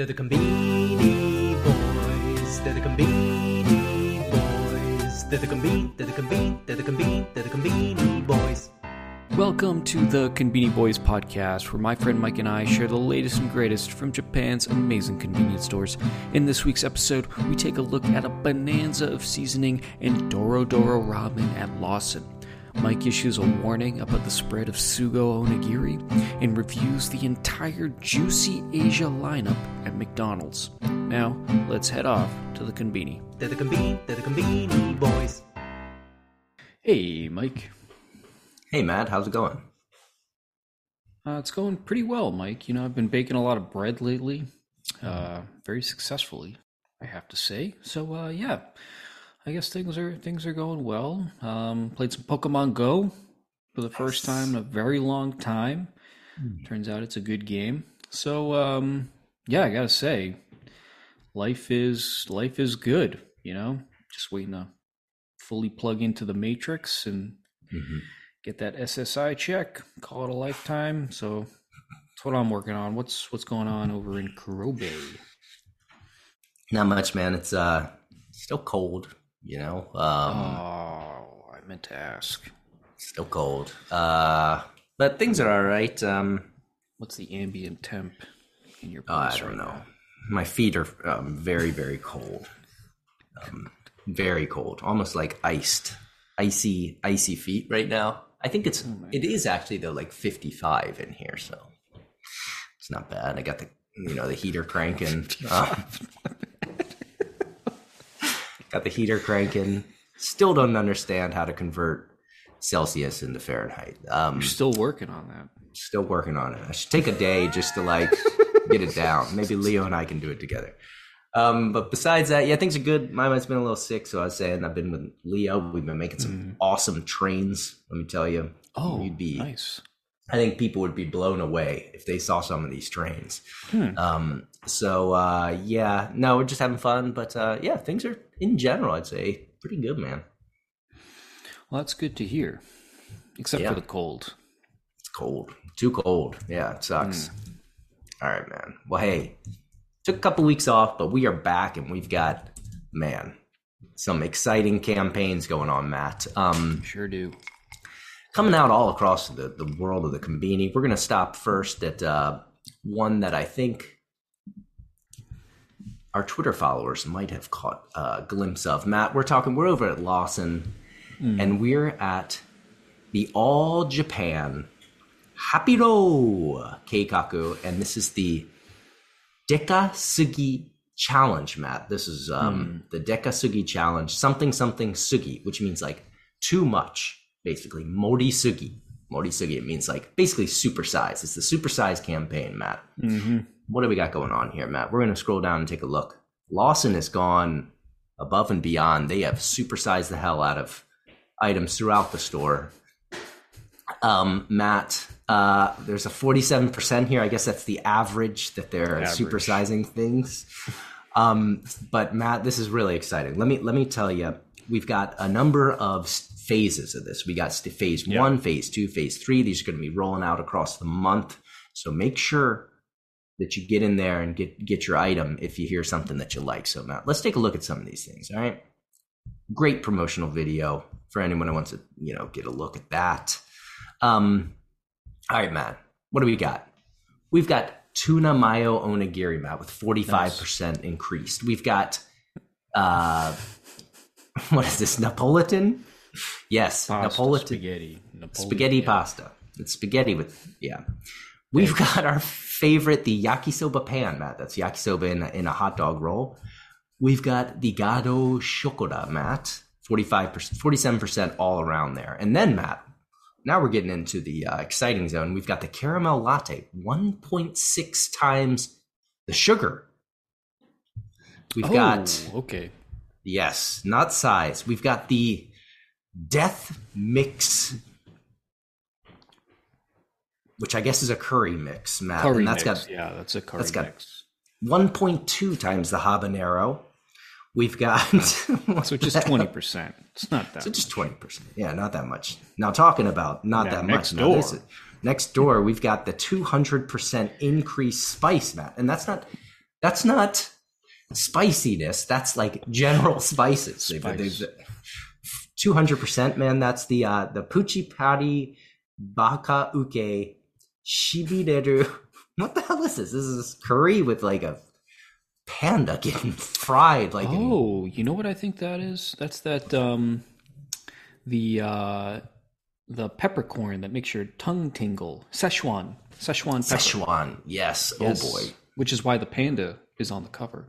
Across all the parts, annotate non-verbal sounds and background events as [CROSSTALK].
They're the Conbini Boys. They're the Conbini Boys. They're the Conbini. They're the Conbini. They're the Conbini. They're the Conbini Boys. Welcome to the Conbini Boys podcast, where my friend Mike and I share the latest and greatest from Japan's amazing convenience stores. In this week's episode, we take a look at a bonanza of seasoning and Doro Doro ramen at Lawson. Mike issues a warning about the spread of Sugo Onigiri and reviews the entire Juicy Asia lineup at McDonald's. Now, let's head off to the Conbini. They're the Conbini. They're the Conbini Boys. Hey, Mike. Hey, Matt, how's it going? Uh, it's going pretty well, Mike. You know, I've been baking a lot of bread lately, uh, very successfully, I have to say. So, uh, yeah, I guess things are things are going well. Um, played some Pokemon Go for the first time in a very long time. Turns out it's a good game. So, um, yeah, I gotta say, life is life is good. You know, just waiting to fully plug into the Matrix and get that SSI check, call it a lifetime. So that's what I'm working on. What's what's going on over in Kurobe? Not much, man. It's uh still cold, you know. Um oh, I meant to ask. still cold. Uh but things are all right. Um What's the ambient temp in your oh, I don't right know. now? My feet are um, very very cold. Um very cold, almost like iced. Icy icy feet right now. I think it's Oh it is actually though like 55 in here, so it's not bad. I got the you know the heater cranking. [LAUGHS] Um, got the heater cranking. Still don't understand how to convert Celsius into Fahrenheit. Um, You're still working on that. still working on it. I should take a day just to like [LAUGHS] get it down. Maybe Leo and I can do it together. Um, but besides that, yeah, things are good. Mama's been a little sick, so I was saying I've been with Leo. We've been making some awesome trains. Let me tell you, Oh, you'd be. nice. I think people would be blown away if they saw some of these trains. Hmm. Um, so uh, yeah, no, we're just having fun. But uh, yeah, things are in general, I'd say, pretty good, man. Well, that's good to hear. Except Yeah. for the cold. It's cold, too cold. Yeah, it sucks. Hmm. All right, man. Well, hey, took a couple weeks off, but we are back, and we've got man some exciting campaigns going on, Matt. Um, Sure do. Coming out all across the, the world of the Conbini. We're going to stop first at uh, one that I think our Twitter followers might have caught a glimpse of. Matt, we're talking, we're over at Lawson, and we're at the All Japan Hapiro Keikaku, and this is the Deka Sugi Challenge, Matt. This is um, the Deka Sugi Challenge, something something Sugi, which means like too much, basically. Mori Sugi. Mori Sugi, it means like basically supersize. It's the supersize campaign, Matt. Mm-hmm. What do we got going on here, Matt? We're going to scroll down and take a look. Lawson has gone above and beyond. They have supersized the hell out of items throughout the store. Um, Matt, uh, there's a 47% here. I guess that's the average that they're Average. supersizing things. [LAUGHS] Um, but Matt, this is really exciting. Let me let me tell you, we've got a number of phases of this. We got phase Yeah. one, phase two, phase three. These are going to be rolling out across the month. So make sure that you get in there and get get your item if you hear something that you like. So Matt, let's take a look at some of these things. All right, great promotional video for anyone who wants to you know get a look at that. Um, all right, Matt, what do we got? We've got tuna mayo onigiri, Matt, with forty five percent increased. We've got uh, [LAUGHS] what is this Napolitan? Yes, Pasta, Napolitan spaghetti. Spaghetti pasta. It's spaghetti with yeah. We've got our favorite, the yakisoba pan, Matt. That's yakisoba in a, in a hot dog roll. We've got the gado shokora, Matt. 45%, 47% all around there. And then, Matt, now we're getting into the uh, exciting zone. We've got the caramel latte, 1.6 times the sugar. We've Oh, got okay. Yes, not size. We've got the Death Mix, which I guess is a curry mix, Matt. Curry and that's mix. got yeah, that's a curry that's got- mix. 1.2 times the habanero. We've got So just [LAUGHS] twenty percent. It's not that. so just 20%. Yeah, not that much. Now talking about not Now, that next much. now door. is- next door, we've got the 200% increased spice, Matt. And that's not That's not spiciness. That's like general spices. They've- they've- 200% man that's the uh the puchi pari baka uke shibireru [LAUGHS] what the hell is this this is curry with like a panda getting [LAUGHS] fried like in- Oh, you know what I think that is? That's that um the uh the peppercorn that makes your tongue tingle. Szechuan. Szechuan pepper. Szechuan. Yes. Yes. Oh boy. Which is why the panda is on the cover.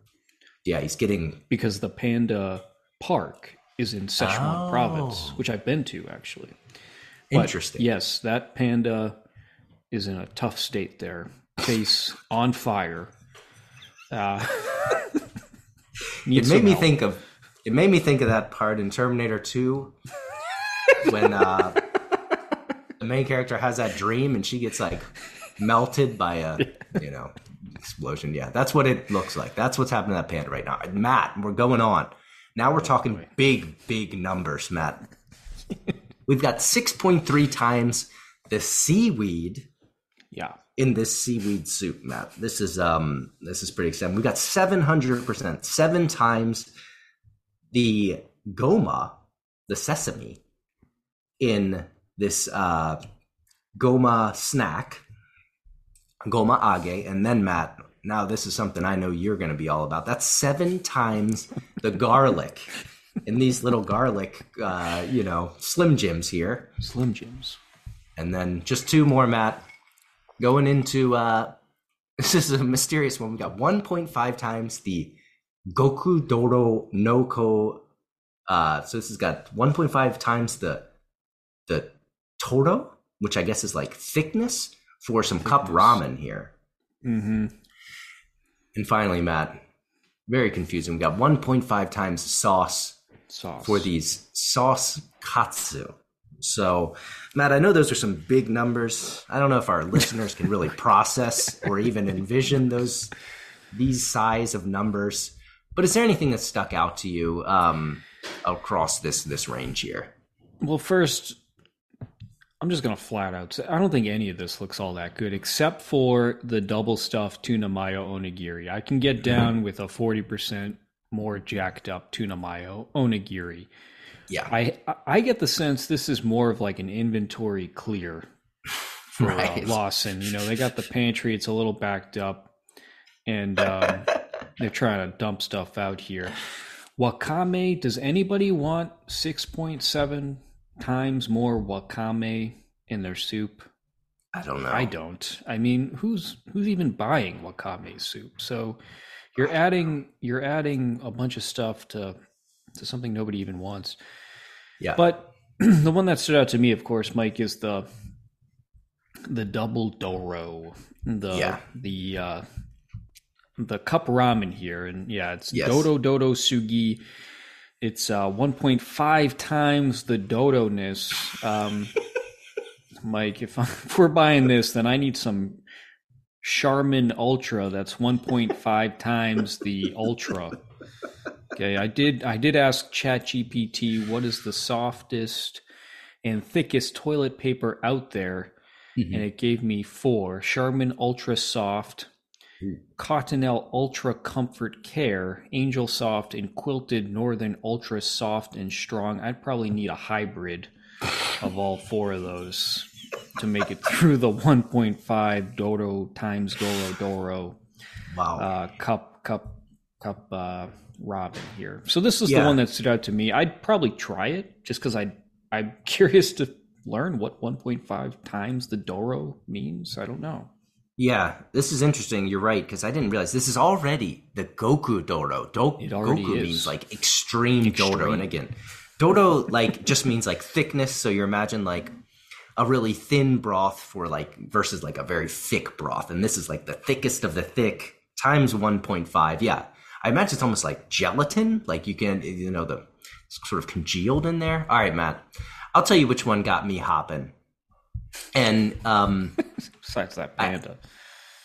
Yeah, he's getting Because the panda park is in Szechuan Oh. province, which I've been to actually. But interesting. Yes, that panda is in a tough state there. Face [LAUGHS] on fire. Uh, [LAUGHS] It made me help. think of it made me think of that part in Terminator 2 [LAUGHS] when uh the main character has that dream and she gets like melted by a you know explosion. Yeah, that's what it looks like. That's what's happening to that panda right now. Matt, we're going on. Now we're talking big, big numbers, Matt. We've got 6.3 times the seaweed Yeah. in this seaweed soup, Matt. This is um this is pretty exciting. We've got seven hundred percent, seven times the goma, the sesame, in this uh goma snack, goma age, and then Matt. Now this is something I know you're going to be all about. That's seven times the garlic [LAUGHS] in these little garlic, uh, you know, slim jims here Slim Jims. and then just two more, Matt. Going into uh [LAUGHS] this is a mysterious one. We got 1.5 times the Goku Doro Noko. Uh, so this has got 1.5 times the the Toro, which I guess is like thickness for some cup ramen here. Mm-hmm. And finally, Matt, very confusing. We got 1.5 times sauce Sauce. for these sauce katsu. So, Matt, I know those are some big numbers. I don't know if our listeners can really [LAUGHS] process or even envision those these size of numbers. But is there anything that stuck out to you um, across this this range here? Well, first, I'm just gonna flat out say I don't think any of this looks all that good, except for the double stuffed tuna mayo onigiri. I can get down with a 40% more jacked up tuna mayo onigiri. Yeah, I I get the sense this is more of like an inventory clear for Right. uh, Lawson. You know, they got the pantry; it's a little backed up, and um, [LAUGHS] they're trying to dump stuff out here. Wakame. Does anybody want six point seven times more wakame in their soup? I don't know. I don't. I mean, who's who's even buying wakame soup? So you're adding you're adding a bunch of stuff to to something nobody even wants. Yeah, But [CLEARS THROAT] the one that stood out to me, of course, Mike, is the the double doro. The Yeah. the uh the cup ramen here. And yeah, it's Yes. Dodo Dodo Sugi. It's uh 1.5 times the dodo-ness. Um [LAUGHS] Mike, if, if we're buying this, then I need some Charmin Ultra that's 1.5 times the Ultra. Okay, I did I did ask ChatGPT what is the softest and thickest toilet paper out there, Mhm. and it gave me four: Charmin Ultra Soft. Cottonelle Ultra Comfort Care, Angel Soft, and Quilted Northern Ultra Soft and Strong. I'd probably need a hybrid of all four of those to make it through the 1.5 Dodo times Doro Doro wow. uh, cup cup cup uh, Robin here. So this is Yeah. the one that stood out to me. I'd probably try it just because I I'm [LAUGHS] curious to learn what 1.5 times the Doro means. I don't know. Yeah, this is interesting. You're right because I didn't realize this is already the Goku Dodo. Do- It Goku is. means like extreme, Dodo, Extreme. and again, Dodo like just means like thickness. So you imagine like a really thin broth for like versus like a very thick broth, and this is like the thickest of the thick times 1.5. Yeah, I imagine it's almost like gelatin. Like you can you know the sort of congealed in there. All right, Matt, I'll tell you which one got me hopping, and um. [LAUGHS] Besides that panda.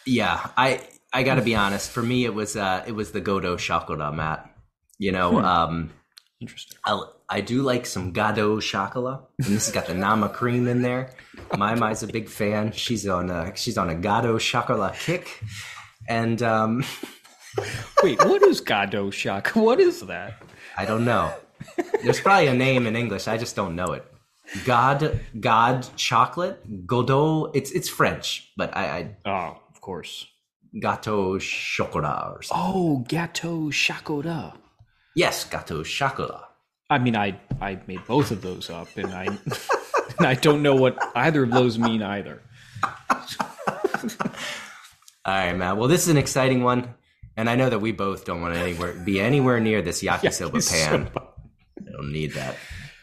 Yeah, I I got to be honest. For me, it was uh it was the Godo Chocolat, Matt. You know, Hmm. um, Interesting. I I do like some Gado Chocolat, and this has got the Nama cream in there. My Mai's a big fan. She's on a she's on a Gado Chocolat kick, and um, [LAUGHS] Wait, what is Gado Shock? What is that? I don't know. There's probably a name in English. I just don't know it. God, God chocolate, Godot. It's it's French, but I, Oh, of course. I Gateau chocolat or something. Oh, Gateau Chocolat. Yes, Gateau chocolat. I mean, I I made both of those up, and I and I don't know what either of those mean either. [LAUGHS] All right, Matt. Well, this is an exciting one, and I know that we both don't want to anywhere be anywhere near this yakisoba [LAUGHS] pan. I don't need that.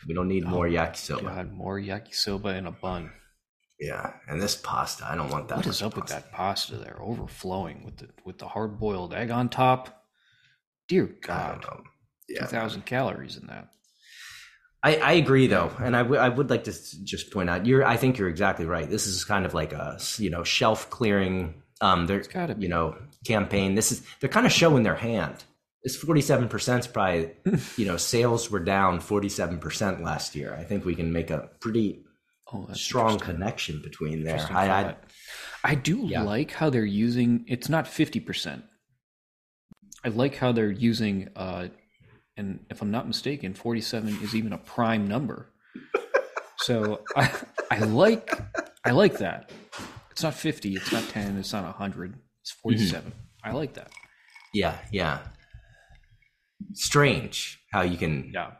We don't need more yakisoba. God, more yakisoba in a bun. Yeah, and this pasta, I don't want that. What is up with that pasta there, overflowing with the with the hard boiled egg on top? Dear God, know. two Yeah, thousand calories in that. I, I agree though, and I, w- I would like to just point out you're I think you're exactly right. This is kind of like a you know shelf clearing um they're gotta you know campaign. This is they're kind of showing their hand. Seven percent is probably you know sales were down forty seven percent last year. I think we can make a pretty Oh, strong connection between there. I, I. I do Yeah. like how they're using. It's not fifty percent. I like how they're using. uh And if I'm not mistaken, forty-seven is even a prime number. So [LAUGHS] I, I like, I like that. It's not fifty. It's not ten. It's not hundred. It's forty-seven. Mm-hmm. I like that. yeah yeah. Strange how you can Yeah.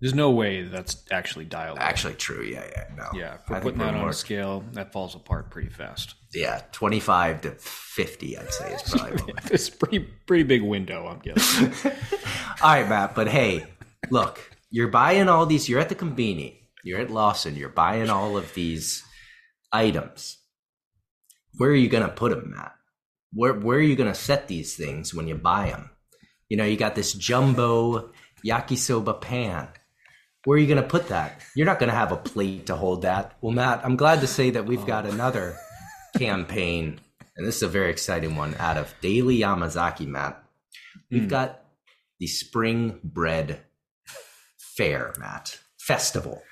There's no way that's actually dialed. in. actually true. Yeah yeah no. yeah. For putting that on more- a scale, that falls apart pretty fast. yeah twenty five to fifty. I'd say is probably. [LAUGHS] what it's pretty pretty big window. I'm guessing. [LAUGHS] All right, Matt, but hey, look, you're buying all these, you're at the Conbini, you're at Lawson, you're buying all of these items. Where are you going to put them, Matt? Where, where are you going to set these things when you buy them? You know, you got this jumbo yakisoba pan. Where are you going to put that? You're not going to have a plate to hold that. Well, Matt, I'm glad to say that we've got another [LAUGHS] campaign, and this is a very exciting one out of Daily Yamazaki, Matt. We've Hmm. got the Spring Bread Fair, Matt, festival.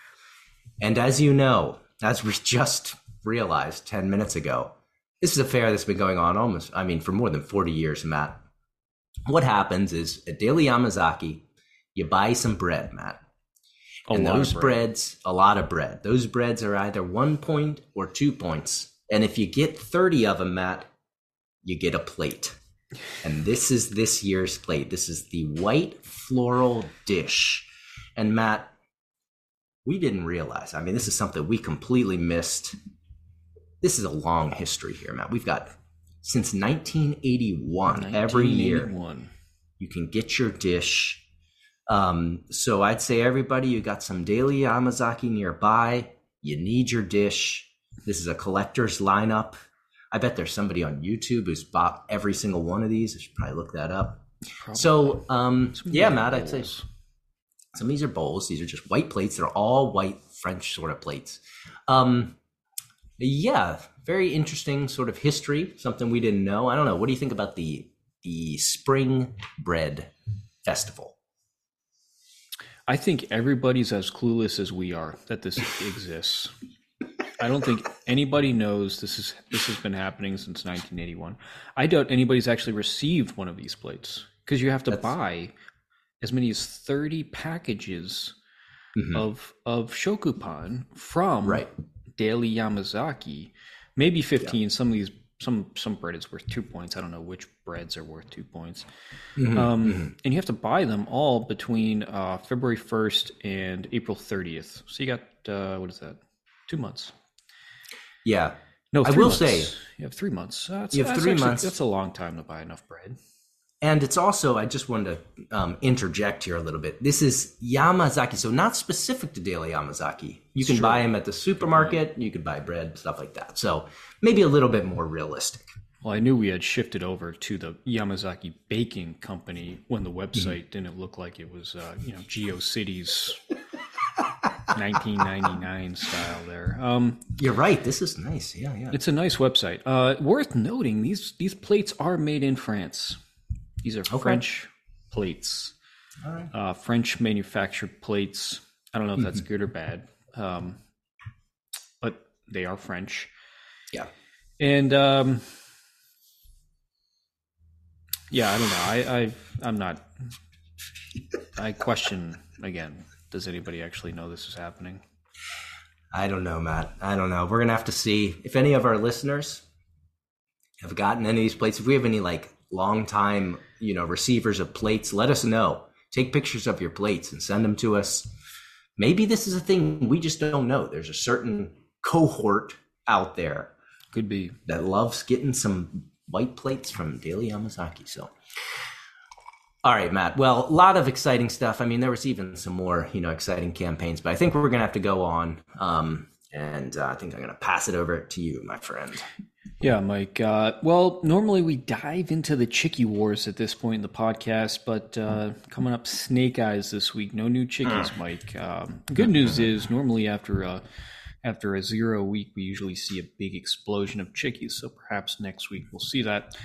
And as you know, as we [LAUGHS] just realized 10 minutes ago, this is a fair that's been going on almost, I mean, for more than 40 years, Matt. What happens is at Daily Yamazaki, you buy some bread, Matt. A and those bread. breads, a lot of bread. Those breads are either one point or two points. And if you get 30 of them, Matt, you get a plate. And this is this year's plate. This is the white floral dish. And Matt, we didn't realize. I mean, this is something we completely missed. This is a long history here, Matt. We've got since 1981, every year 1981. you can get your dish. Um, so I'd say everybody, you got some daily Yamazaki nearby. You need your dish. This is a collector's lineup. I bet there's somebody on YouTube who's bought every single one of these. I should probably look that up. Probably. So, um, yeah, Matt, I'd say some of these are bowls. These are just white plates. They're all white French sort of plates. Um, yeah, very interesting sort of history. Something we didn't know. I don't know. What do you think about the the Spring Bread Festival? I think everybody's as clueless as we are that this exists. I don't think anybody knows this is this has been happening since 1981. I doubt anybody's actually received one of these plates because you have to That's- buy as many as 30 packages Mhm. of of shokupan from Right. Daily Yamazaki. Maybe 15. Some of these some some bread is worth 2 points. I don't know which breads are worth 2 points. Mhm, Um, mhm. And you have to buy them all between uh, February 1st and April 30th. So you got, uh, what is that? Two months. Yeah, No, I will months. say- You have three months. Uh, You have that's three actually- months. That's a long time to buy enough bread. And it's also I just wanted to um, interject here a little bit. This is Yamazaki, so not specific to Daily Yamazaki. You can Sure. buy them at the supermarket. You could buy bread, stuff like that. So maybe a little bit more realistic. Well, I knew we had shifted over to the Yamazaki Baking Company when the website didn't look like it was, uh, you know, GeoCities [LAUGHS] 1999 style there. Um, You're right. This is nice. Yeah, yeah. It's a nice website. Uh, worth noting these these plates are made in France. These are French plates, right. uh, French manufactured plates. I don't know if that's good or bad, um, but they are French. Yeah. And um, Yeah, I don't know. I, I I'm not. I question again. Does anybody actually know this is happening? I don't know, Matt. I don't know. We're gonna have to see if any of our listeners have gotten any of these plates. If we have any like long time, you know, receivers of plates, let us know. Take pictures of your plates and send them to us. Maybe this is a thing we just don't know. There's a certain cohort out there Could be. that loves getting some white plates from Daily Yamazaki. So, all right, Matt. Well, a lot of exciting stuff. I mean, there was even some more, you know, exciting campaigns, but I think we're gonna have to go on. Um, and uh, I think I'm gonna pass it over to you, my friend. Yeah, Mike. Uh, well, normally we dive into the Chicky Wars at this point in the podcast, but uh, coming up Snake Eyes this week. No new chickies, Mike. Um, good news is normally after a, after a zero week, we usually see a big explosion of chickies. So perhaps next week we'll see that.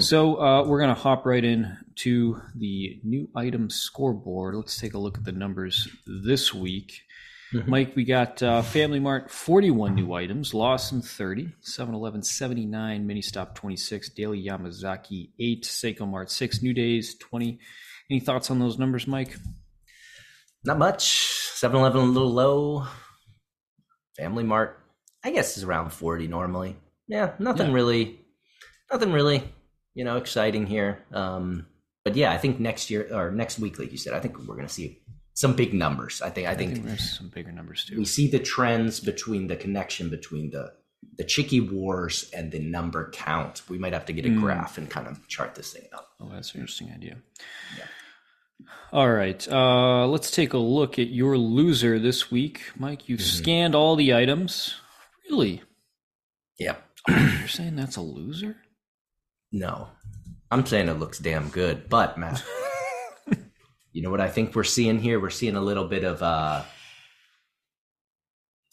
So uh, we're going to hop right in to the new item scoreboard. Let's take a look at the numbers this week. Mike, we got uh, Family Mart 41 new items, Lawson 30, 7 Eleven 79, Mini Stop 26, Daily Yamazaki 8, Seicomart 6, New Days 20. Any thoughts on those numbers, Mike? Not much. 7-Eleven a little low. Family Mart, I guess, is around 40 normally. Yeah, nothing Yeah. really, nothing really, you know, exciting here. Um, but yeah, I think next year or next week, like you said, I think we're gonna see some big numbers. I think. I I think think there's some bigger numbers too. we see the trends between the connection between the the chicky wars and the number count. We might have to get a Mm. graph and kind of chart this thing out. Oh, that's an interesting idea. Yeah. All right. Uh, let's take a look at your loser this week. Mike, you've Mhm. scanned all the items. Really? Yeah. You're saying that's a loser? No, I'm saying it looks damn good, but Matt, you know what I think we're seeing here? We're seeing a little bit of uh,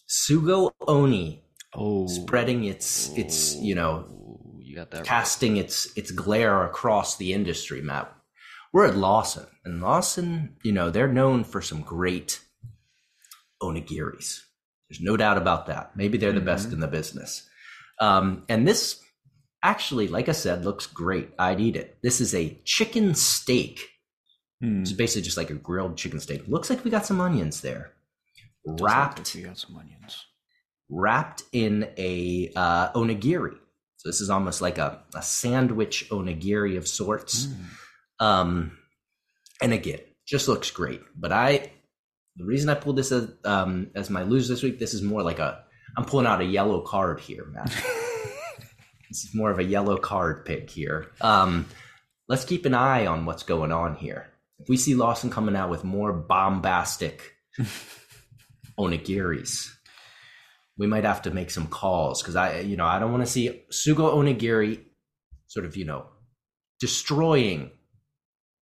Sugo Oni Oh. spreading its its you know Oh, you got that right. casting its its glare across the industry, Matt. We're at Lawson, and Lawson, you know, they're known for some great onigiris. There's no doubt about that. Maybe they're the best Mhm. in the business. Um, and this actually, like I said, looks great. I'd eat it. This is a chicken steak. Hmm. It's basically just like a grilled chicken steak. Looks like we got some onions there, wrapped like we got some onions. wrapped in a uh, onigiri. So this is almost like a, a sandwich onigiri of sorts. Mm. Um, and again, just looks great. But I, the reason I pulled this as, um, as my lose this week, this is more like a, I'm pulling out a yellow card here, Matt. [LAUGHS] this is more of a yellow card pick here. Um, let's keep an eye on what's going on here. If we see Lawson coming out with more bombastic [LAUGHS] onigiris, we might have to make some calls because I, you know, I don't want to see Sugo Onigiri sort of, you know, destroying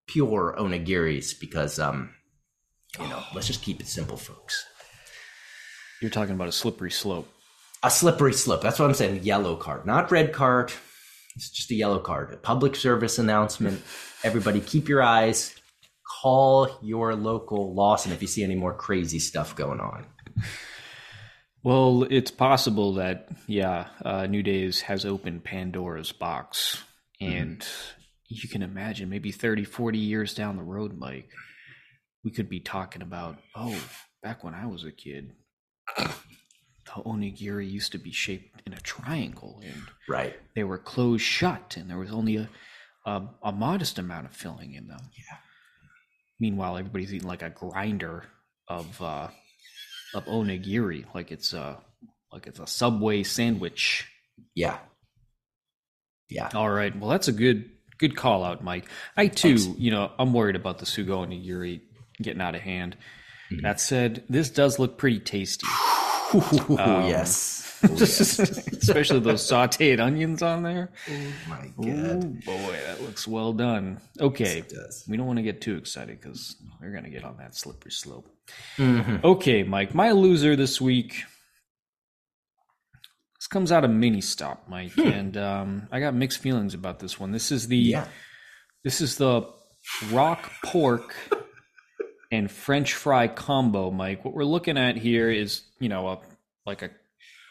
pure onigiris because, um, you know, let's just keep it simple, folks. You're talking about a slippery slope. A slippery slope. That's what I'm saying. Yellow card, not red card. It's just a yellow card. A public service announcement. Everybody, keep your eyes. Call your local Lawson if you see any more crazy stuff going on. Well, it's possible that, yeah, uh, New Days has opened Pandora's box. And you can imagine maybe 30, 40 years down the road, Mike, we could be talking about, oh, back when I was a kid, [COUGHS] the onigiri used to be shaped in a triangle and Right. they were closed shut and there was only a, a, a modest amount of filling in them. Yeah. Meanwhile, everybody's eating like a grinder of uh, of onigiri, like it's a like it's a Subway sandwich. Yeah. Yeah. All right, well that's a good good call out, Mike. I too, Thanks. you know, I'm worried about the sugo onigiri getting out of hand. Mhm. That said, this does look pretty tasty, Oh, Um, yes. Oh, yes. [LAUGHS] especially those sautéed onions on there. oh, my Oh God. boy, that looks well done. Okay, does. we don't want to get too excited because we're gonna get on that slippery slope. Mhm. Okay, Mike, my loser this week. This comes out of Mini Stop, Mike, and um, I got mixed feelings about this one. This is the Yeah. this is the rock pork [LAUGHS] and French fry combo, Mike. What we're looking at here is, you know, a like a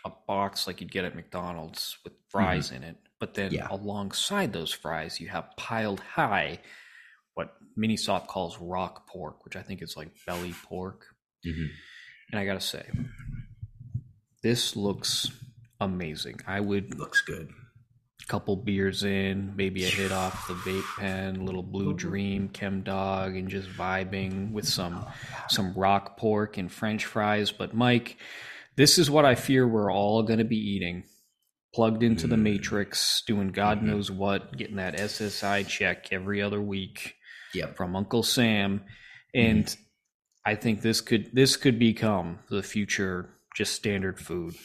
a box like you'd get at McDonald's with fries in it, But then Yeah. alongside those fries, you have piled high what Mini Stop calls rock pork, which I think is like belly pork. Mhm. And I gotta say, this looks amazing. I would Looks good. couple beers in, maybe a hit off the vape pen, little blue dream, chem dog, and just vibing with some some rock pork and French fries. But Mike, this is what I fear we're all gonna be eating. Plugged into the mm. matrix, doing God mm-hmm. knows what, getting that SSI check every other week Yep. from Uncle Sam. Mm-hmm. And I think this could this could become the future just standard food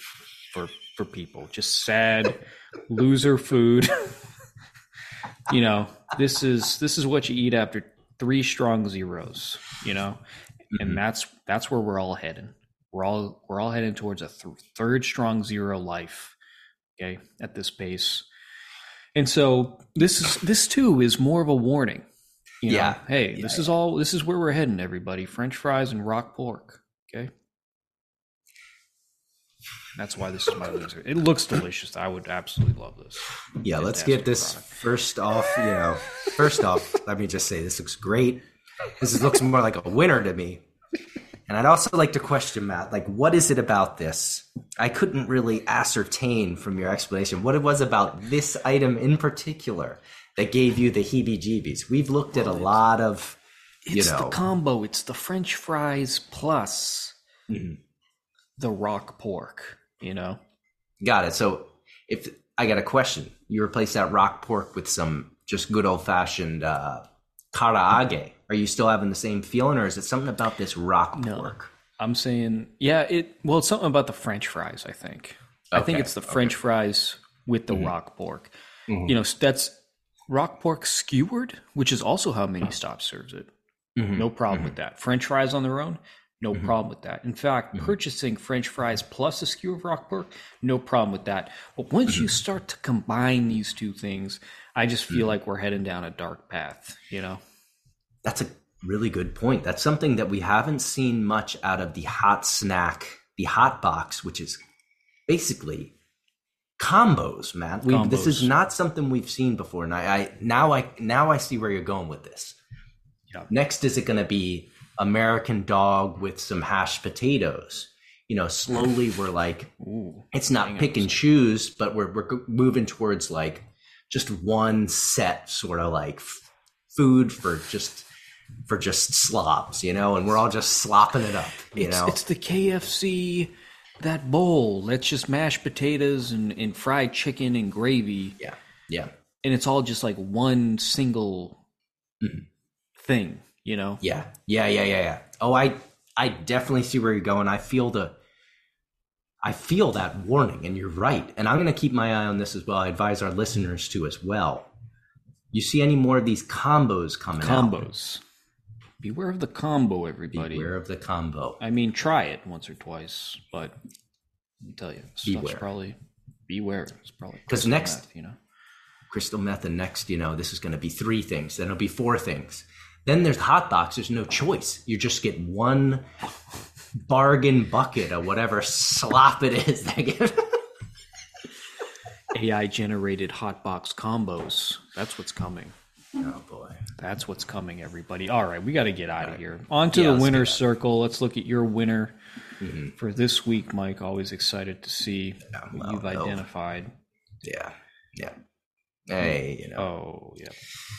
for for people. Just sad [LAUGHS] loser food. [LAUGHS] you know, this is this is what you eat after three strong zeros, you know? And mm-hmm. that's that's where we're all heading. We're all we're all heading towards a th- third strong zero life, okay, at this pace. And so this is this too is more of a warning. You know, Yeah. hey, this is all this is where we're heading, everybody. French fries and rock pork. Okay. That's why this is my loser. It looks delicious. I would absolutely love this. Yeah, let's get this product. first off. You know, first off, let me just say this looks great. This looks more like a winner to me. And I'd also like to question Matt, like, what is it about this? I couldn't really ascertain from your explanation what it was about this item in particular that gave you the heebie-jeebies. We've looked at a lot of, you It's know, the combo. It's the French fries plus Mhm. the rock pork. You know, Got it. So if I got a question, you replace that rock pork with some just good old fashioned uh, karaage. Are you still having the same feeling, or is it something about this rock No. pork? I'm saying, yeah. It well, it's something about the French fries. I think. I think it's the French fries with the Mm-hmm. rock pork. You know, that's rock pork skewered, which is also how Mini Stop serves it. Mhm. No problem with that. French fries on their own, no Mm-hmm. problem with that. In fact, purchasing French fries plus a skewer of rock pork, no problem with that. But once Mm-hmm. you start to combine these two things, I just feel like we're heading down a dark path. You know, That's a really good point. That's something that we haven't seen much out of the hot snack, the hot box, which is basically combos, man. We, This is not something we've seen before, and I, I now I now I see where you're going with this. Yeah. Next, is it going to be American dog with some hashed potatoes? You know, slowly we're like, Ooh, it's not pick and choose, but we're we're moving towards like just one set sort of like f- food for just for just slobs, you know, and we're all just slopping it up, you it's, know. it's the KFC that bowl. That's just mashed potatoes and, and fried chicken and gravy, yeah, yeah, and it's all just like one single Mhm. thing. You know, yeah, yeah, yeah, yeah, yeah. Oh, I I definitely see where you're going. I feel the I feel that warning, and you're right. And I'm going to keep my eye on this as well. I advise our listeners to as well. You see any more of these combos coming out? Beware of the combo, everybody. Beware of the combo. I mean, try it once or twice, but I'll tell you, stuff's Beware. probably beware. It's probably 'Cause crystal next- meth, you know. crystal meth and next you know this is going to be three things then it'll be four things then there's hot box there's no choice you just get one bargain bucket of whatever slop it is they give [LAUGHS] AI generated hotbox combos. That's what's coming. Oh boy That's what's coming, everybody. All right, we got to get out of here. On to Yeah, the winner circle. Let's look at your winner Mm-hmm. for this week, Mike. Always excited to see who well, you've identified. yeah yeah hey you know Oh, yeah.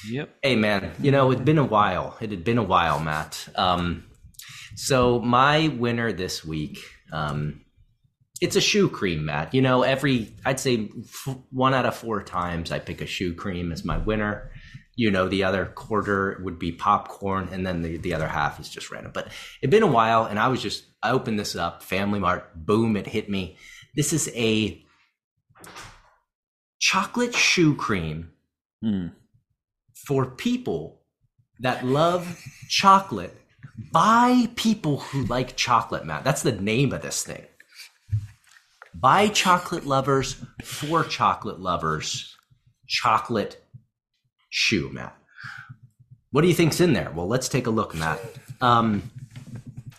Yep. Hey man, you know it'd been a while. It had been a while, Matt. Um, so my winner this week, um, it's a shoe cream, Matt. You know, every I'd say f- one out of four times I pick a shoe cream as my winner. You know, the other quarter would be popcorn, and then the, the other half is just random. But it'd been a while, and I was just I opened this up, Family Mart, boom, it hit me. This is a chocolate shoe cream Hmm. for people that love chocolate by people who like chocolate, Matt. That's the name of this thing. By chocolate lovers for chocolate lovers, chocolate shoe, Matt. What do you think's in there? Well, let's take a look, Matt. Um,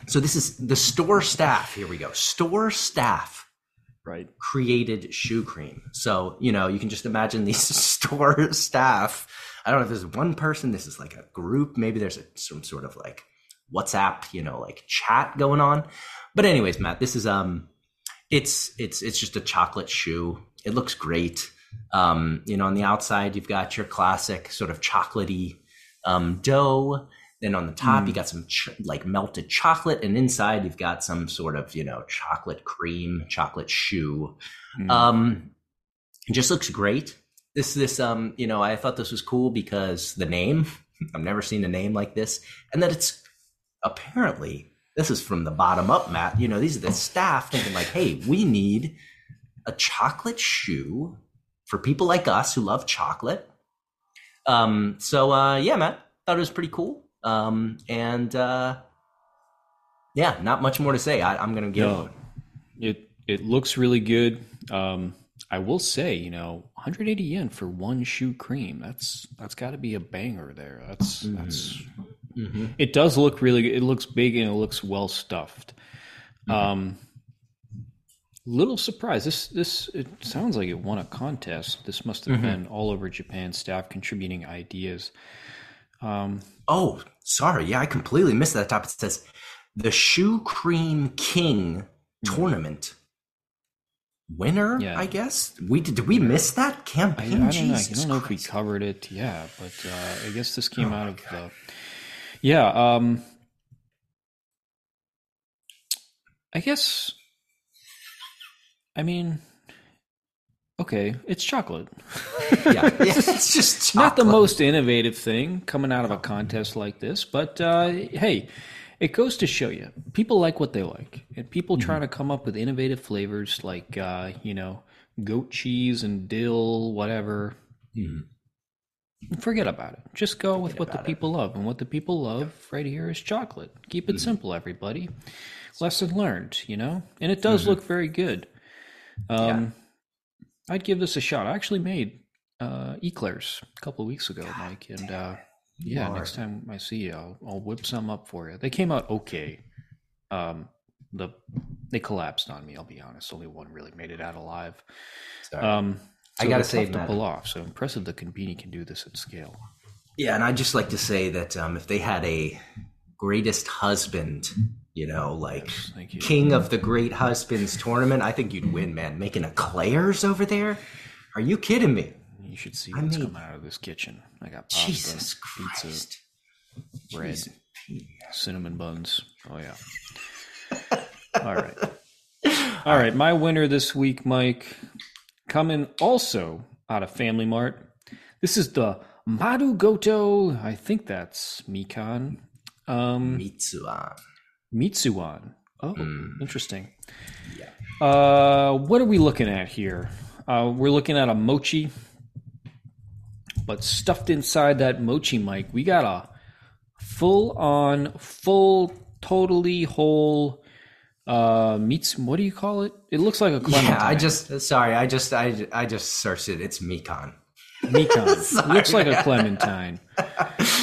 so this is the store staff. Here we go. Store staff Right. created shoe cream. So, you know, you can just imagine [LAUGHS] these store staff. I don't know if this is one person, this is like a group, maybe there's a, some sort of like WhatsApp, you know, like chat going on. But anyways, Matt, this is um it's it's it's just a chocolate shoe. It looks great. Um, you know, on the outside you've got your classic sort of chocolatey um dough. Then on the top you got some ch- like melted chocolate and inside you've got some sort of, you know, chocolate cream, chocolate shoe. Mm. Um, it just looks great. This, this, um, you know, I thought this was cool because the name. [LAUGHS] I've never seen a name like this, and that it's apparently this is from the bottom up, Matt. You know, these are the staff thinking like, "Hey, we need a chocolate shoe for people like us who love chocolate." Um, so uh, yeah, Matt, thought it was pretty cool. Um, and uh, yeah, not much more to say. I, I'm gonna give. No, it it looks really good. Um, I will say, you know, 180 yen for one shoe cream. That's that's got to be a banger there. That's that's. Mhm. It does look really good. It looks big and it looks well stuffed. Um, little surprise. This this it sounds like it won a contest. This must have been all over Japan staff contributing ideas. Um, Oh, sorry. Yeah, I completely missed that top. It says the Shoe Cream King tournament winner. Yeah. I guess we did. Did we miss that I, I campaign? don't know. I don't know if we covered it. Yeah, but uh, I guess this came Oh out of God. the. Yeah. Um. I guess. I mean. Okay, it's chocolate. [LAUGHS] yeah, [LAUGHS] it's just Not the most innovative thing coming out of a contest like this, but uh, hey, it goes to show you people like what they like, and people Mm-hmm. trying to come up with innovative flavors like uh, you know goat cheese and dill, whatever. Mhm. Forget about it. Just go with what the it. people love, and what the people love right here is chocolate. Keep Mm-hmm. it simple, everybody. Lesson learned, you know, and it does look very good. Um, I'd give this a shot. I actually made uh, eclairs a couple of weeks ago, Mike, and uh, yeah, are. next time I see you, I'll, I'll whip some up for you. They came out okay. Um, the they collapsed on me. I'll be honest. Only one really made it out alive. Sorry. Um, I gotta say, to pull off. So impressive that Conbini can do this at scale. Yeah, and I'd just like to say that um, if they had a greatest husband, you know, like you. king of the great husbands tournament, I think you'd win, man. Making eclairs over there? Are you kidding me? You should see I what's mean- coming out of this kitchen. I got pasta, Jesus pizza, Christ. bread, Jesus. cinnamon buns. Oh yeah. All right. All right. My winner this week, Mike, coming also out of Family Mart. This is the Maru Goto. I think that's Mikan. Um, Mitsuan. Mitsuan. Oh, Mm. interesting. Yeah. Uh, what are we looking at here? Uh, we're looking at a mochi, but stuffed inside that mochi, Mike, we got a full-on, full, totally whole uh meats. What do you call it? It looks like a clementine. Yeah, I just sorry, I just I I just searched it. It's Mikan. Mikan. [LAUGHS] Looks like a clementine.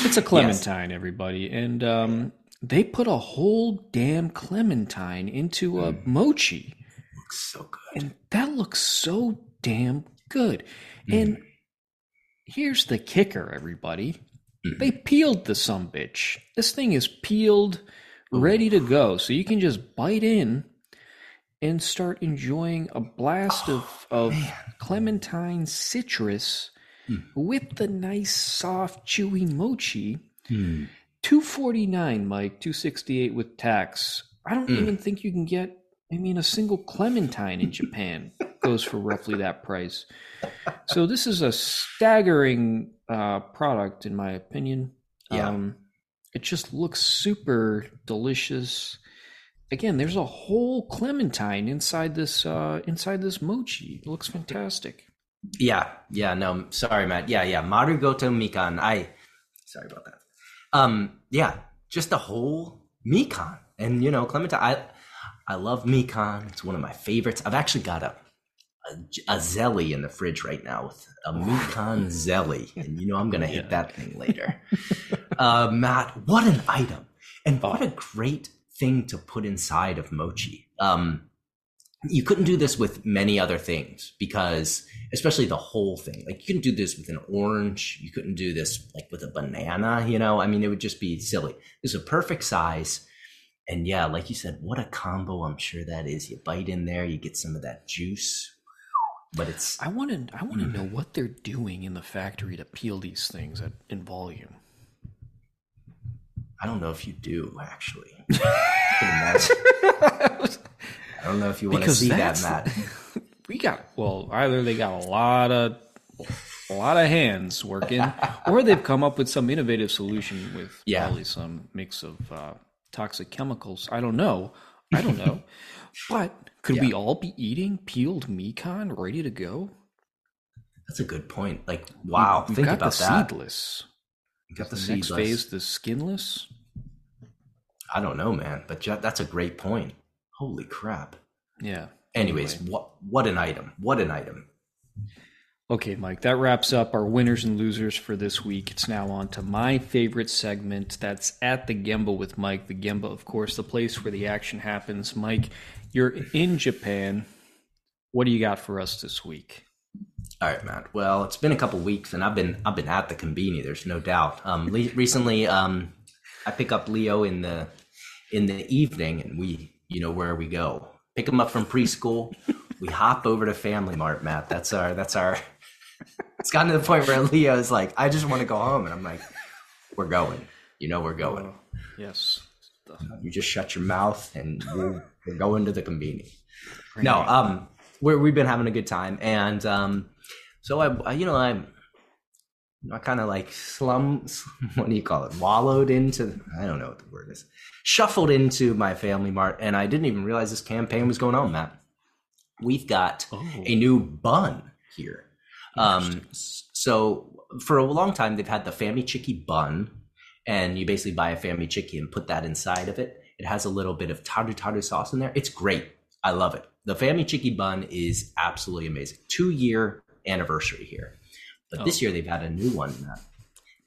It's a clementine, everybody, and um, they put a whole damn clementine into a Mm. mochi. Looks so good. And that looks so damn good. Mm. And here's the kicker, everybody. Mhm. They peeled the some bitch. This thing is peeled, ready to go. So you can just bite in and start enjoying a blast of, of man. clementine citrus Mm. with the nice, soft, chewy mochi. Hmm. 249 mike 268 with tax i don't Mm. even think you can get i mean a single clementine in japan [LAUGHS] goes for roughly that price so this is a staggering uh, product in my opinion Yeah. um, it just looks super delicious again there's a whole clementine inside this uh, inside this mochi it looks fantastic Yeah, yeah, no, sorry, Matt. Yeah, yeah, Marugoto Mikan. I sorry about that. Um, yeah, just the whole Mikan. And you know, Clementine, I I love Mikan. It's one of my favorites. I've actually got a a, a zelly in the fridge right now with a Mikan zelly. And you know I'm gonna hit Yeah. that thing [LAUGHS] later. uh Matt, what an item. And what a great thing to put inside of mochi. Um you couldn't do this with many other things because especially the whole thing like you couldn't do this with an orange you couldn't do this like with a banana you know? I mean it would just be silly. It's a perfect size. And yeah like you said what a combo. I'm sure that is. You bite in there you get some of that juice. But it's I want to. I want to mm. know what they're doing in the factory to peel these things at, in volume. i don't know if you do actually. [LAUGHS] I. i don't know if you want to see that matt [LAUGHS] We got well. Either they got a lot of a lot of hands working, [LAUGHS] or they've come up with some innovative solution with Yeah. probably some mix of uh, toxic chemicals. I don't know. I don't know. [LAUGHS] but could we all be eating peeled mikan ready to go? that's a good point like wow We've think got about the that seedless. You got the, The next seedless. phase, the skinless. I don't know, man, but that's a great point. Holy crap. Yeah. Anyways, Anyway. what what an item. What an item. Okay, Mike, that wraps up our winners and losers for this week. It's now on to my favorite segment. That's at the Gemba with Mike. The Gemba, of course, the place where the action happens. Mike, you're in Japan. What do you got for us this week? All right, Matt. Well, it's been a couple weeks, and I've been I've been at the Conbini. There's no doubt. Um, le- recently, um, I pick up Leo in the in the evening, and we, you know, where we go. Pick them up from preschool. [LAUGHS] we hop over to Family Mart, Matt. That's our that's our. It's gotten to the point where Leo is like, I just want to go home, and I'm like, we're going. You know, we're going. Yes. You just shut your mouth, and we're, we're going to the convenience. No, um, we're, we've been having a good time, and um, so I, I you know, I'm, I kind of like slum. [LAUGHS] What do you call it? Wallowed into. I don't know what the word is. Shuffled into my family mart, and I didn't even realize this campaign was going on. Matt, we've got Oh. a new bun here. Um, so for a long time, they've had the Family Chicky bun, and you basically buy a Family Chicky and put that inside of it. It has a little bit of taru taru sauce in there. It's great. I love it. The Family Chicky bun is absolutely amazing. Two year anniversary here, but this year they've had a new one. Matt.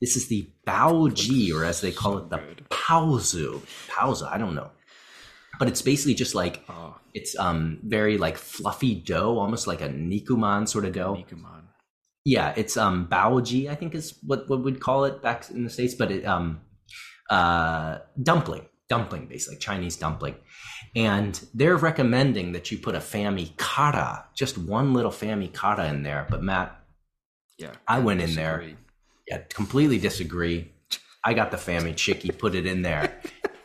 This is the Baoji, or as they call it, the good. Paozu. Paozu, I don't know, but it's basically just like Oh, it's um very like fluffy dough, almost like a nikuman sort of dough. Nikuman. Yeah, it's um baoji, I think is what what we'd call it back in the states, but it um uh dumpling, dumpling basically Chinese dumpling, and they're recommending that you put a fami kara, just one little fami kara in there. But Matt, Yeah. I went in there. yeah, completely disagree. I got the fami chicky, put it in there.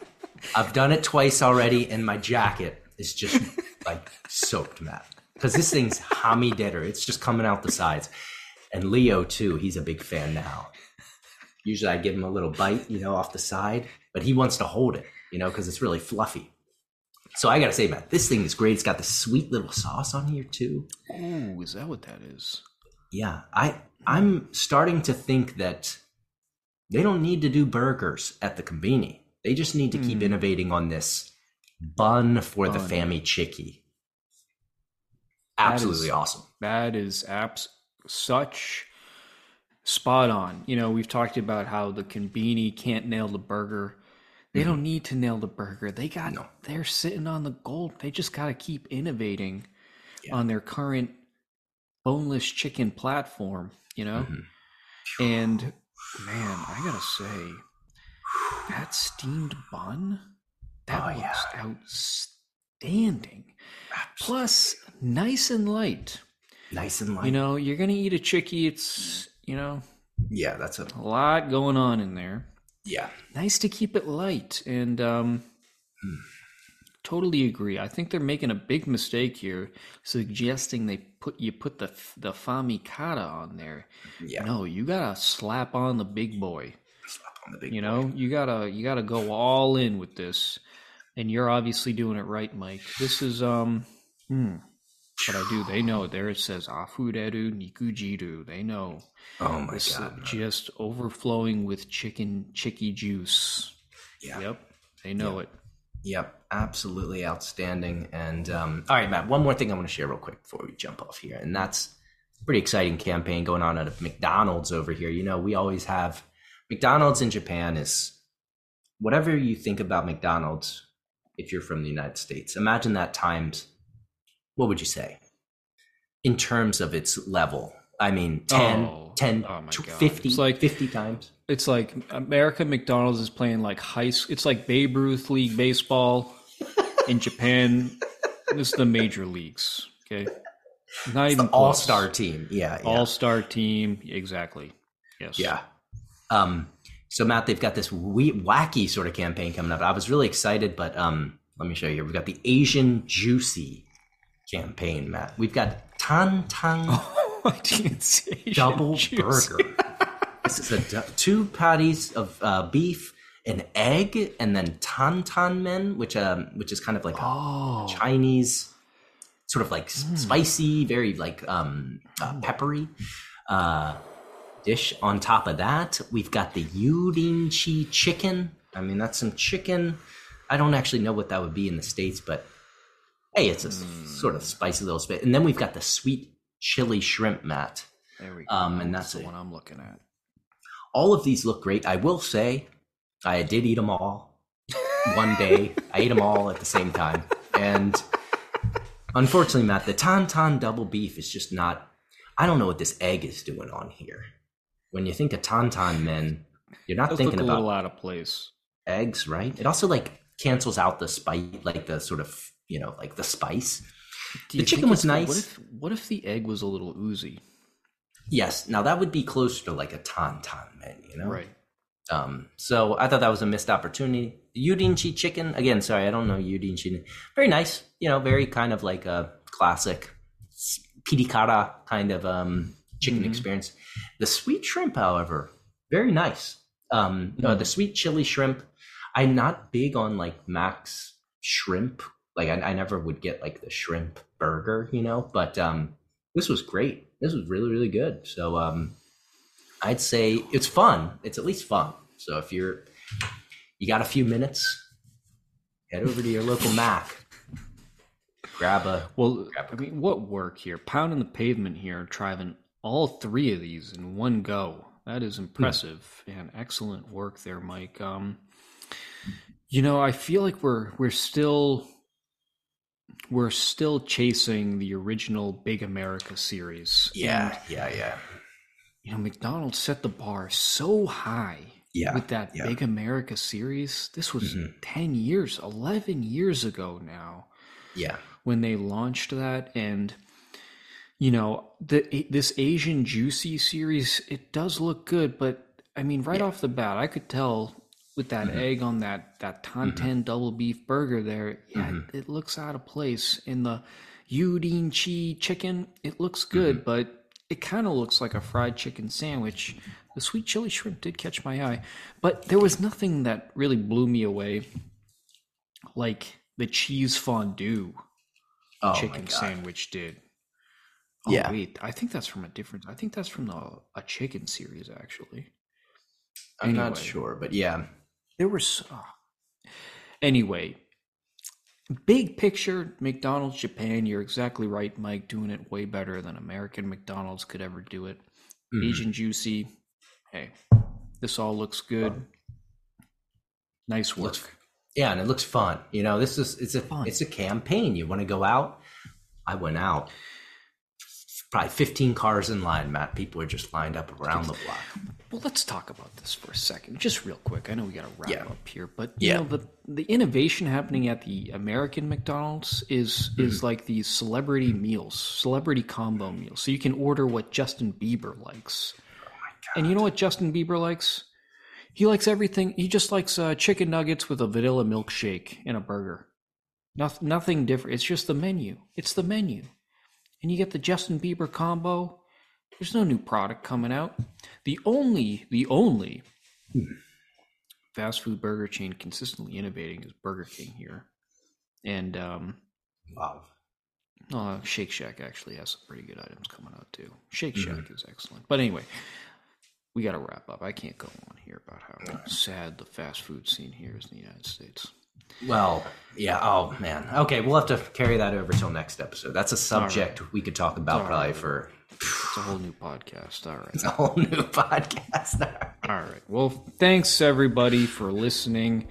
[LAUGHS] I've done it twice already, and my jacket is just like soaked, Matt. Because this thing's hamidetter. It's just coming out the sides. And Leo, too, he's a big fan now. Usually I give him a little bite, you know, off the side, but he wants to hold it, you know, because it's really fluffy. So I got to say, Matt, this thing is great. It's got the sweet little sauce on here, too. Oh, is that what that is? Yeah, I I'm starting to think that they don't need to do burgers at the Conbini. They just need to keep Hmm. innovating on this bun for the fami family chicky. Absolutely is- awesome. That is abs- such spot on. You know, we've talked about how the Conbini can't nail the burger. They don't need to nail the burger. They got Mm-hmm. No. they're sitting on the gold. They just got to keep innovating Yeah. on their current boneless chicken platform, you know? Mhm. And man, I got to say that steamed bun that Oh, looks yeah. outstanding. Plus nice and light. Nice and light. You know, you're gonna eat a chickie. It's you know yeah, that's a a lot going on in there. yeah. Nice to keep it light, and um, Hmm. Totally agree. I think they're making a big mistake here, suggesting they put you put the the famikara on there. Yeah. No, you gotta slap on the big boy. Slap on the big You boy. know, you gotta you gotta go all in with this, and you're obviously doing it right, Mike. This is um, hmm, but I do. They know there it says afureru nikujiru. They know Oh my is god. just overflowing with chicken chicky juice. Yeah. Yep, they know it. Yep, absolutely outstanding. And um, all right, Matt, one more thing I want to share real quick before we jump off here, and that's a pretty exciting campaign going on at McDonald's over here. You know, we always have McDonald's in Japan is whatever you think about McDonald's. If you're from the United States, imagine that times what would you say in terms of its level? I mean, 10, Oh. 10 Oh my tw- God. 50, It's like- 50 times. It's like America McDonald's is playing like high. s- It's like Babe Ruth League baseball in Japan. [LAUGHS] This is the major leagues. Okay, not even All star team. Yeah. yeah. all star team. Exactly. Yes. Yeah. Um, so Matt, they've got this wee, wacky sort of campaign coming up. I was really excited, but um, let me show you. We've got the Asian Juicy campaign, Matt. We've got Tan Tang [LAUGHS] I didn't say Asian Double juice. Burger. [LAUGHS] this is a two patties of uh, beef, an egg, and then Tan Tan Men, which um, which is kind of like a Oh, Chinese, sort of like s- spicy, very like um, uh, peppery uh, dish. On top of that, we've got the Yurinchi chicken. I mean, that's some chicken. I don't actually know what that would be in the states, but hey, it's a s- sort of spicy little bit. And then we've got the sweet chili shrimp, mat there we go. Um, and that's that's the it. one I'm looking at. All of these look great. I will say, I did eat them all one day. I ate them all at the same time, and unfortunately, Matt, the Tantan double beef is just not. I don't know what this egg is doing on here. When you think of Tantan men, you're not thinking a about little out of place. eggs, right? It also like cancels out the spice, like the sort of you know, like the spice. The chicken was nice. What if what if the egg was a little oozy? Yes, now that would be closer to like a Tantan men, you know? Right. Um, so I thought that was a missed opportunity. Udinchi chicken, again, sorry, I don't know Udinchi. Very nice, you know, very kind of like a classic pidicara kind of um, chicken Mhm. experience. The sweet shrimp, however, very nice. Um, uh, the sweet chili shrimp, I'm not big on like Max shrimp. Like I, I never would get like the shrimp burger, you know, but um, this was great. This was really, really good. So um, I'd say it's fun. It's at least fun. So if you're you got a few minutes, head over to your local Mac. Grab a Well, Grab I mean, what work here? Pounding the pavement here, driving all three of these in one go. That is impressive and excellent work there, Mike. Um, you know, I feel like we're we're still we're still chasing the original Big America series. yeah, yeah, yeah. you know, McDonald's set the bar so high Yeah, with that yeah. Big America series. This was Mhm. 10 years, 11 years ago now Yeah. when they launched that and you know, the this Asian Juicy series, it does look good, but I mean right Yeah. off the bat, I could tell with that Mhm. egg on that that Tantan double beef burger there, yeah, Mhm. it looks out of place in the Yurinchi chicken. It looks good, but it kind of looks like a fried chicken sandwich. The sweet chili shrimp did catch my eye, but there was nothing that really blew me away like the cheese fondue Oh chicken sandwich did. Oh, Yeah. wait, I think that's from a different. I think that's from the a chicken series actually. I'm not sure, but yeah. There was anyway. Big picture, McDonald's Japan. You're exactly right, Mike. Doing it way better than American McDonald's could ever do it. Mhm. Asian juicy. Hey, this all looks good. Nice work. Looks- Yeah, and it looks fun. You know, this is it's a Fun. it's a campaign. You want to go out? I went out. Probably 15 cars in line, Matt. People are just lined up around the block. Well, let's talk about this for a second, just real quick. I know we got to wrap Yeah. up here, but you Yeah. know the the innovation happening at the American McDonald's is Mm-hmm. is like these celebrity meals, celebrity combo meals. So you can order what Justin Bieber likes, Oh and you know what Justin Bieber likes? He likes everything. He just likes uh, chicken nuggets with a vanilla milkshake and a burger. Nothing, nothing different. It's just the menu. It's the menu, and you get the Justin Bieber combo. There's no new product coming out. The only, the only fast food burger chain consistently innovating is Burger King here, and um, Wow. uh, Shake Shack actually has some pretty good items coming out too. Shake Shack is excellent. But anyway, we got to wrap up. I can't go on here about how sad the fast food scene here is in the United States. Well, yeah. Oh man. Okay, we'll have to carry that over till next episode. That's a subject we could talk about All probably right. for It's a whole new podcast. All right. [LAUGHS] It's a whole new [LAUGHS] podcast. All right. Well, thanks everybody for listening.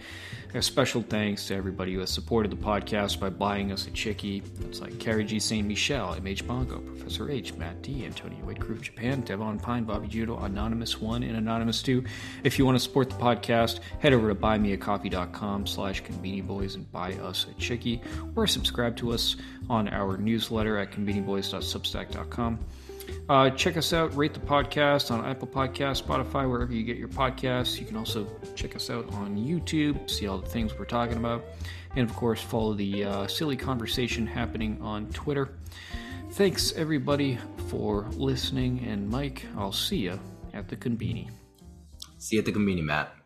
A special thanks to everybody who has supported the podcast by buying us a chickie. It's like Carrie G. St. Michel, M.H. Bongo, Professor H, Matt D, Antonio Crew of Japan, Devon Pine, Bobby Judo, Anonymous1, and Anonymous2. If you want to support the podcast, head over to buymeacoffee.com slash conbiniboys and buy us a chickie, or subscribe to us on our newsletter at conbiniboys.substack.com. Uh, check us out, rate the podcast on Apple Podcasts, Spotify, wherever you get your podcasts. You can also check us out on YouTube, see all the things we're talking about, and of course, follow the uh, silly conversation happening on Twitter. Thanks, everybody, for listening, and Mike, I'll see you at the conbini. See you at the conbini, Matt.